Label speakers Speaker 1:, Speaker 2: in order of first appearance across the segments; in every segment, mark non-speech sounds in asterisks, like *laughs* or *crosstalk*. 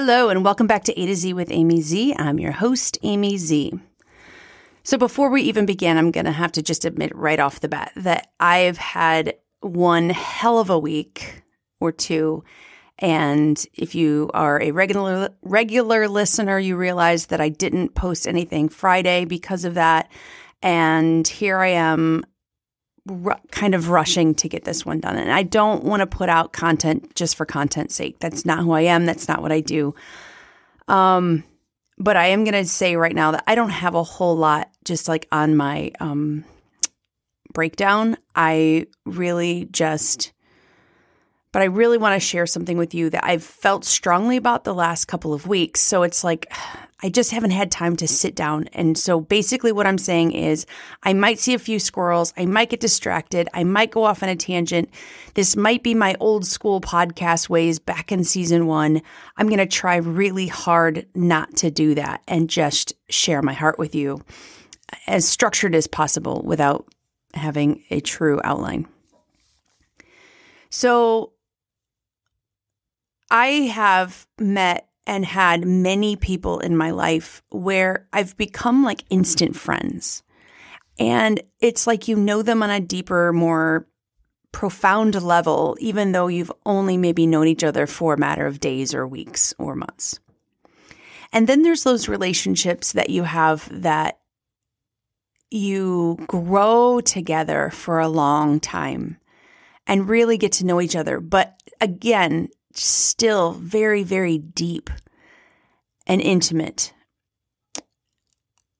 Speaker 1: Hello, and welcome back to A to Z with Amy Z. I'm your host, Amy Z. So, before we even begin, I'm going to have to just admit right off the bat that I've had one hell of a week or two. And if you are a regular regular listener, you realize that I didn't post anything Friday because of that. And here I am kind of rushing to get this one done. And I don't want to put out content just for content's sake. That's not who I am. That's not what I do. Um, but I am going to say right now that I don't have a whole lot just like on my um, breakdown. I really just, but I really want to share something with you that I've felt strongly about the last couple of weeks. So it's like, *sighs* I just haven't had time to sit down. And so basically, what I'm saying is, I might see a few squirrels. I might get distracted. I might go off on a tangent. This might be my old school podcast ways back in season one. I'm going to try really hard not to do that and just share my heart with you as structured as possible without having a true outline. So, I have met and had many people in my life where I've become like instant friends. And it's like you know them on a deeper, more profound level, even though you've only maybe known each other for a matter of days or weeks or months. And then there's those relationships that you have that you grow together for a long time and really get to know each other. But again, still very, very deep and intimate.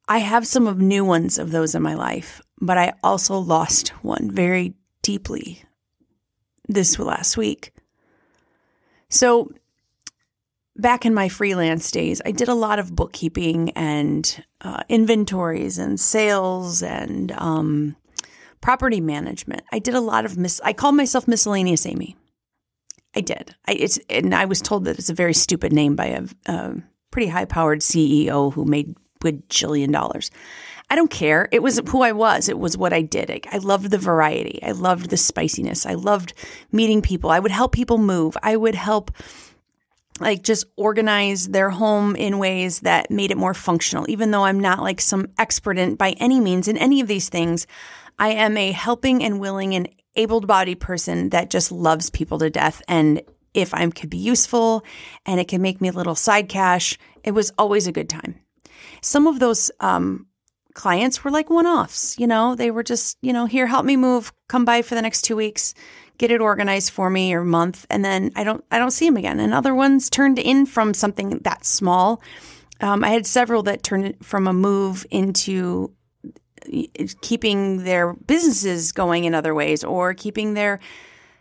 Speaker 1: I have some of new ones of those in my life, but I also lost one very deeply this last week. So, back in my freelance days, I did a lot of bookkeeping and uh, inventories and sales and um, property management. I did a lot of mis. I call myself miscellaneous Amy. I did. I, it's and I was told that it's a very stupid name by a, a pretty high powered CEO who made bajillion dollars. I don't care. It was who I was. It was what I did. I, I loved the variety. I loved the spiciness. I loved meeting people. I would help people move. I would help like just organize their home in ways that made it more functional. Even though I'm not like some expert in by any means in any of these things, I am a helping and willing and able bodied person that just loves people to death. And if I could be useful and it can make me a little side cash, it was always a good time. Some of those um, clients were like one offs, you know, they were just, you know, here, help me move, come by for the next two weeks, get it organized for me or a month. And then I don't, I don't see them again. And other ones turned in from something that small. Um, I had several that turned from a move into keeping their businesses going in other ways or keeping their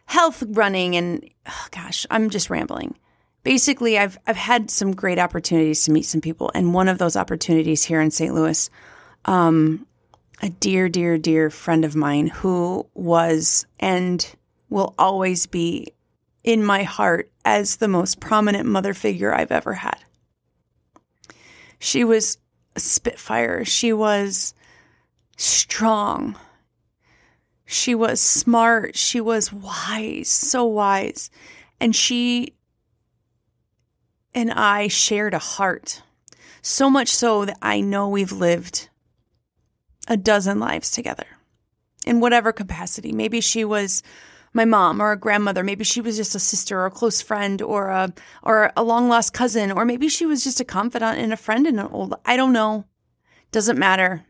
Speaker 1: health running and oh gosh i'm just rambling. Basically i've i've had some great opportunities to meet some people and one of those opportunities here in st louis um, a dear dear dear friend of mine who was and will always be in my heart as the most prominent mother figure i've ever had. She was a spitfire. She was strong. She was smart. She was wise, so wise. And she and I shared a heart. So much so that I know we've lived a dozen lives together in whatever capacity. Maybe she was my mom or a grandmother. Maybe she was just a sister or a close friend or a or a long lost cousin, or maybe she was just a confidant and a friend in an old. I don't know. Doesn't matter.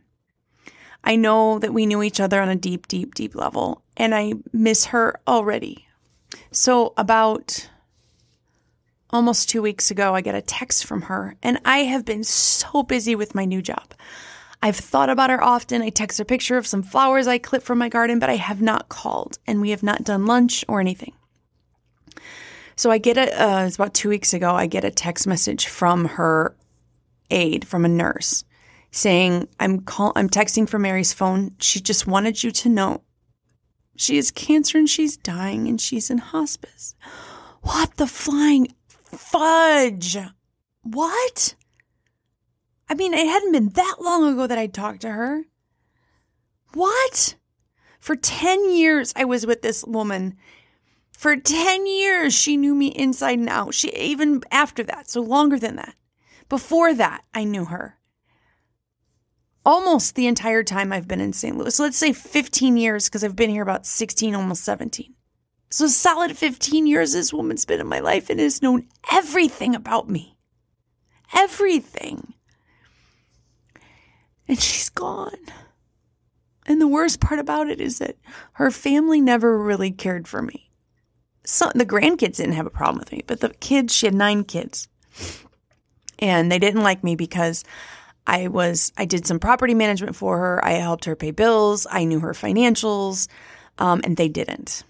Speaker 1: I know that we knew each other on a deep, deep, deep level, and I miss her already. So, about almost two weeks ago, I get a text from her, and I have been so busy with my new job. I've thought about her often. I text her a picture of some flowers I clipped from my garden, but I have not called, and we have not done lunch or anything. So I get a, uh, it's about two weeks ago, I get a text message from her aide, from a nurse saying, I'm call I'm texting from Mary's phone. She just wanted you to know she has cancer and she's dying and she's in hospice. What the flying fudge? What? I mean, it hadn't been that long ago that I talked to her. What? For 10 years, I was with this woman For 10 years, she knew me inside and out. She even after that, so longer than that. Before that, I knew her. Almost the entire time I've been in St. Louis. So let's say 15 years because I've been here about 16, almost 17. So solid 15 years this woman's been in my life and has known everything about me. Everything. And she's gone. And the worst part about it is that her family never really cared for me some the grandkids didn't have a problem with me, but the kids, she had nine kids. And they didn't like me because I was I did some property management for her. I helped her pay bills. I knew her financials, um, and they didn't.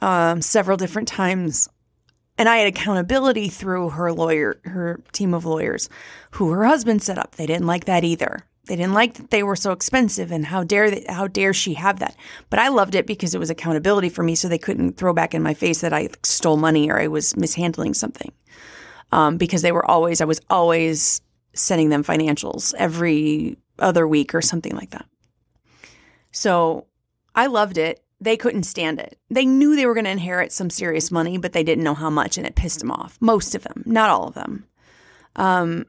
Speaker 1: Um, several different times, and I had accountability through her lawyer, her team of lawyers, who her husband set up. They didn't like that either. They didn't like that they were so expensive and how dare they, how dare she have that. But I loved it because it was accountability for me so they couldn't throw back in my face that I stole money or I was mishandling something. Um, because they were always I was always sending them financials every other week or something like that. So I loved it. They couldn't stand it. They knew they were going to inherit some serious money, but they didn't know how much, and it pissed them off. Most of them, not all of them. Um,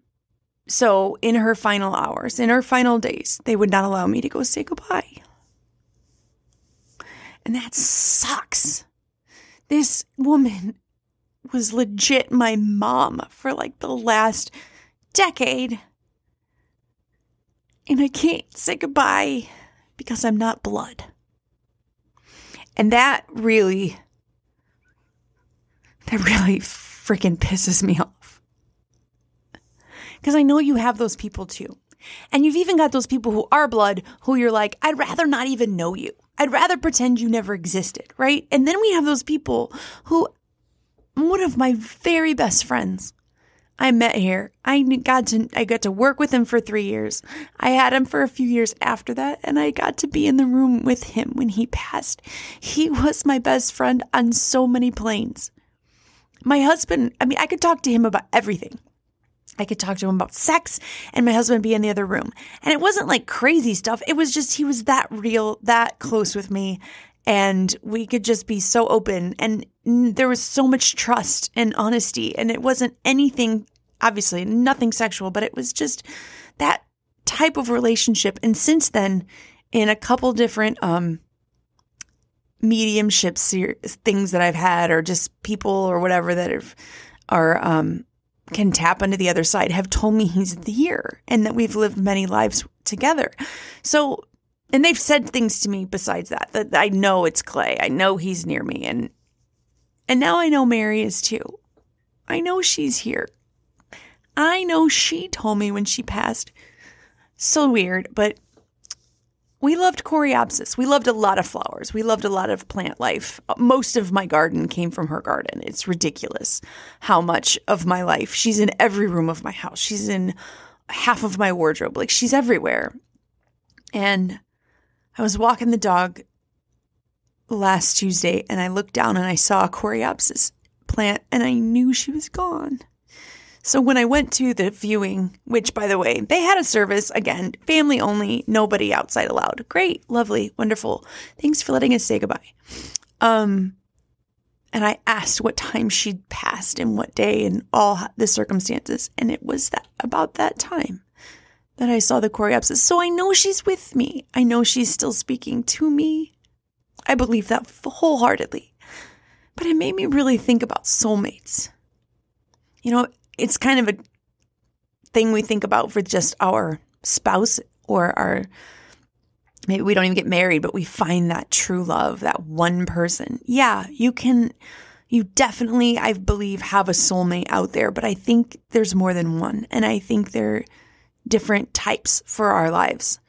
Speaker 1: so, in her final hours, in her final days, they would not allow me to go say goodbye. And that sucks. This woman was legit my mom for like the last decade. And I can't say goodbye because I'm not blood. And that really, that really freaking pisses me off. Because I know you have those people too. And you've even got those people who are blood who you're like, I'd rather not even know you. I'd rather pretend you never existed, right? And then we have those people who, one of my very best friends, I met here. I got to I got to work with him for 3 years. I had him for a few years after that and I got to be in the room with him when he passed. He was my best friend on so many planes. My husband, I mean, I could talk to him about everything. I could talk to him about sex and my husband be in the other room. And it wasn't like crazy stuff. It was just he was that real, that close with me. And we could just be so open. And there was so much trust and honesty. And it wasn't anything, obviously, nothing sexual, but it was just that type of relationship. And since then, in a couple different um, mediumship things that I've had, or just people or whatever that have, are um, can tap into the other side have told me he's here and that we've lived many lives together. So, and they've said things to me besides that, that I know it's Clay. I know he's near me. And, and now I know Mary is too. I know she's here. I know she told me when she passed. So weird, but we loved coreopsis. We loved a lot of flowers. We loved a lot of plant life. Most of my garden came from her garden. It's ridiculous how much of my life. She's in every room of my house. She's in half of my wardrobe. Like she's everywhere. And I was walking the dog last Tuesday and I looked down and I saw a coreopsis plant and I knew she was gone. So when I went to the viewing, which by the way, they had a service, again, family only, nobody outside allowed. Great, lovely, wonderful. Thanks for letting us say goodbye. Um, and I asked what time she'd passed and what day and all the circumstances. And it was that about that time that I saw the coreopsis. So I know she's with me. I know she's still speaking to me. I believe that wholeheartedly. But it made me really think about soulmates. You know, it's kind of a thing we think about for just our spouse or our maybe we don't even get married, but we find that true love, that one person. Yeah, you can you definitely, I believe, have a soulmate out there, but I think there's more than one. And I think they're different types for our lives.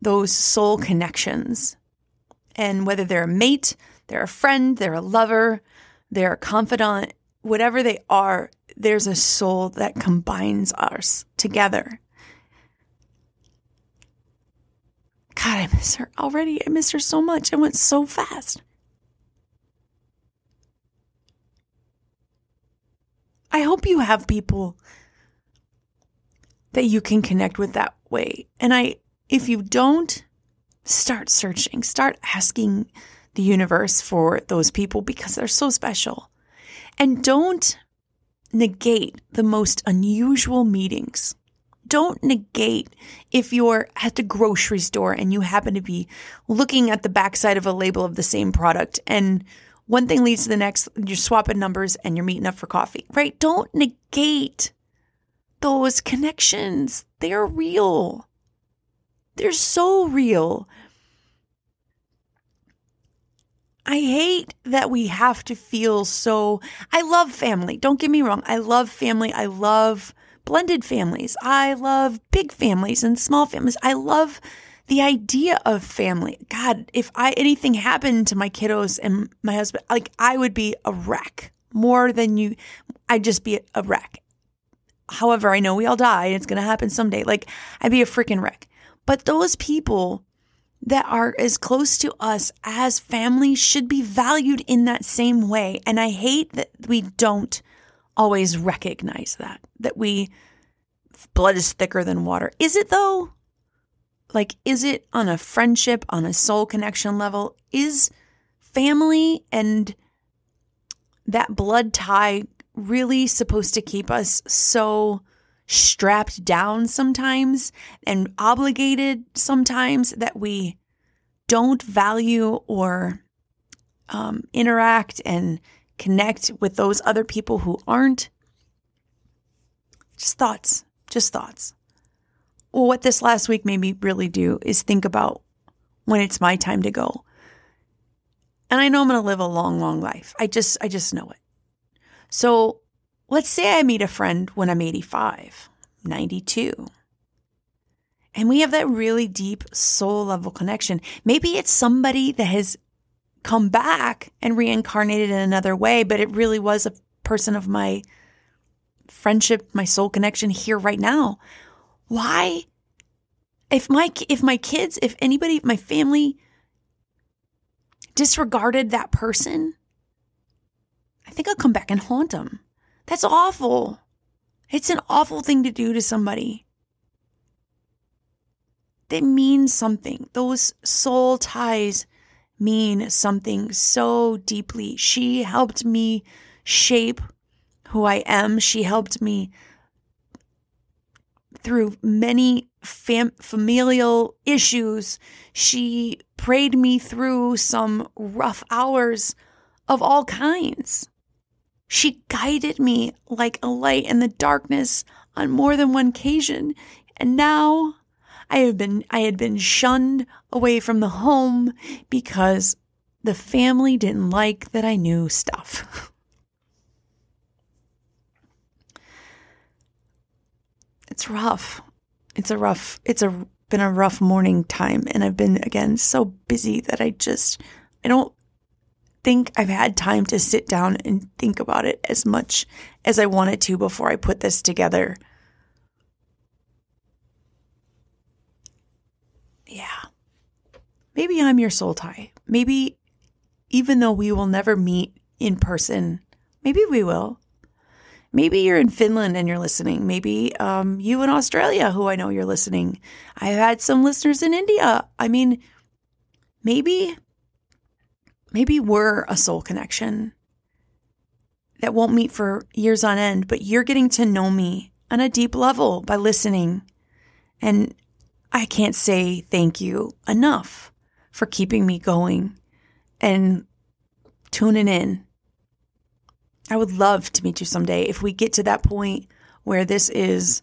Speaker 1: Those soul connections. And whether they're a mate, they're a friend, they're a lover, they're a confidant, whatever they are, there's a soul that combines us together. God, I miss her already. I miss her so much. It went so fast. I hope you have people that you can connect with that way. And I if you don't, start searching, start asking the universe for those people because they're so special. And don't negate the most unusual meetings. Don't negate if you're at the grocery store and you happen to be looking at the backside of a label of the same product and one thing leads to the next, you're swapping numbers and you're meeting up for coffee, right? Don't negate those connections. They're real. They're so real. I hate that we have to feel so. I love family. Don't get me wrong. I love family. I love blended families. I love big families and small families. I love the idea of family. God, if I anything happened to my kiddos and my husband, like I would be a wreck more than you. I'd just be a wreck. However, I know we all die and it's going to happen someday. Like I'd be a freaking wreck. But those people that are as close to us as family should be valued in that same way. And I hate that we don't always recognize that, that we, blood is thicker than water. Is it though? Like, is it on a friendship, on a soul connection level? Is family and that blood tie really supposed to keep us so strapped down sometimes and obligated sometimes that we don't value or um, interact and connect with those other people who aren't. Just thoughts, just thoughts. Well, what this last week made me really do is think about when it's my time to go. And I know I'm going to live a long, long life. I just, I just know it. So let's say I meet a friend when I'm 85, 92, and we have that really deep soul level connection. Maybe it's somebody that has come back and reincarnated in another way, but it really was a person of my friendship, my soul connection here right now. Why? If my if my kids, if anybody, my family disregarded that person, I think I'll come back and haunt them. That's awful. It's an awful thing to do to somebody. That means something. Those soul ties mean something so deeply. She helped me shape who I am. She helped me through many fam- familial issues. She prayed me through some rough hours of all kinds. She guided me like a light in the darkness on more than one occasion. And now I have been I had been shunned away from the home because the family didn't like that I knew stuff. *laughs* it's rough. It's a rough it's a been a rough morning time and I've been again so busy that I just I don't think I've had time to sit down and think about it as much as I wanted to before I put this together. Yeah. Maybe I'm your soul tie. Maybe even though we will never meet in person, maybe we will. Maybe you're in Finland and you're listening. Maybe um, you in Australia, who I know you're listening. I've had some listeners in India. I mean, maybe, maybe we're a soul connection that won't meet for years on end, but you're getting to know me on a deep level by listening. And I can't say thank you enough for keeping me going and tuning in I would love to meet you someday. If we get to that point where this is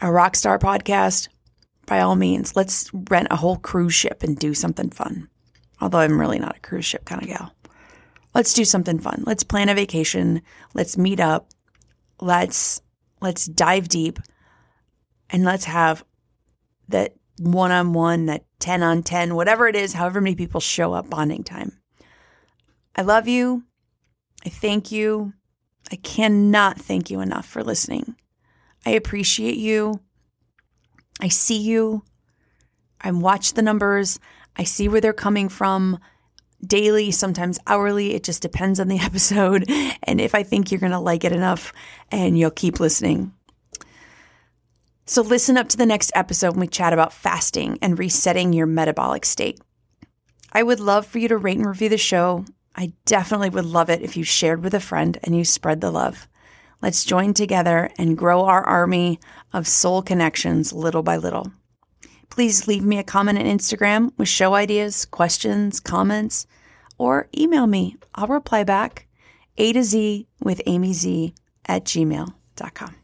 Speaker 1: a rock star podcast, by all means, let's rent a whole cruise ship and do something fun. Although I'm really not a cruise ship kind of gal. Let's do something fun. Let's plan a vacation. Let's meet up. Let's let's dive deep and let's have that one on one, that 10 on 10, whatever it is, however many people show up bonding time. I love you. I thank you. I cannot thank you enough for listening. I appreciate you. I see you. I watch the numbers. I see where they're coming from daily, sometimes hourly. It just depends on the *laughs* episode and if I think you're going to like it enough and you'll keep listening. So, listen up to the next episode when we chat about fasting and resetting your metabolic state. I would love for you to rate and review the show. I definitely would love it if you shared with a friend and you spread the love. Let's join together and grow our army of soul connections little by little. Please leave me a comment on Instagram with show ideas, questions, comments, or email me. I'll reply back. A to Z with Amy Z at gmail.com.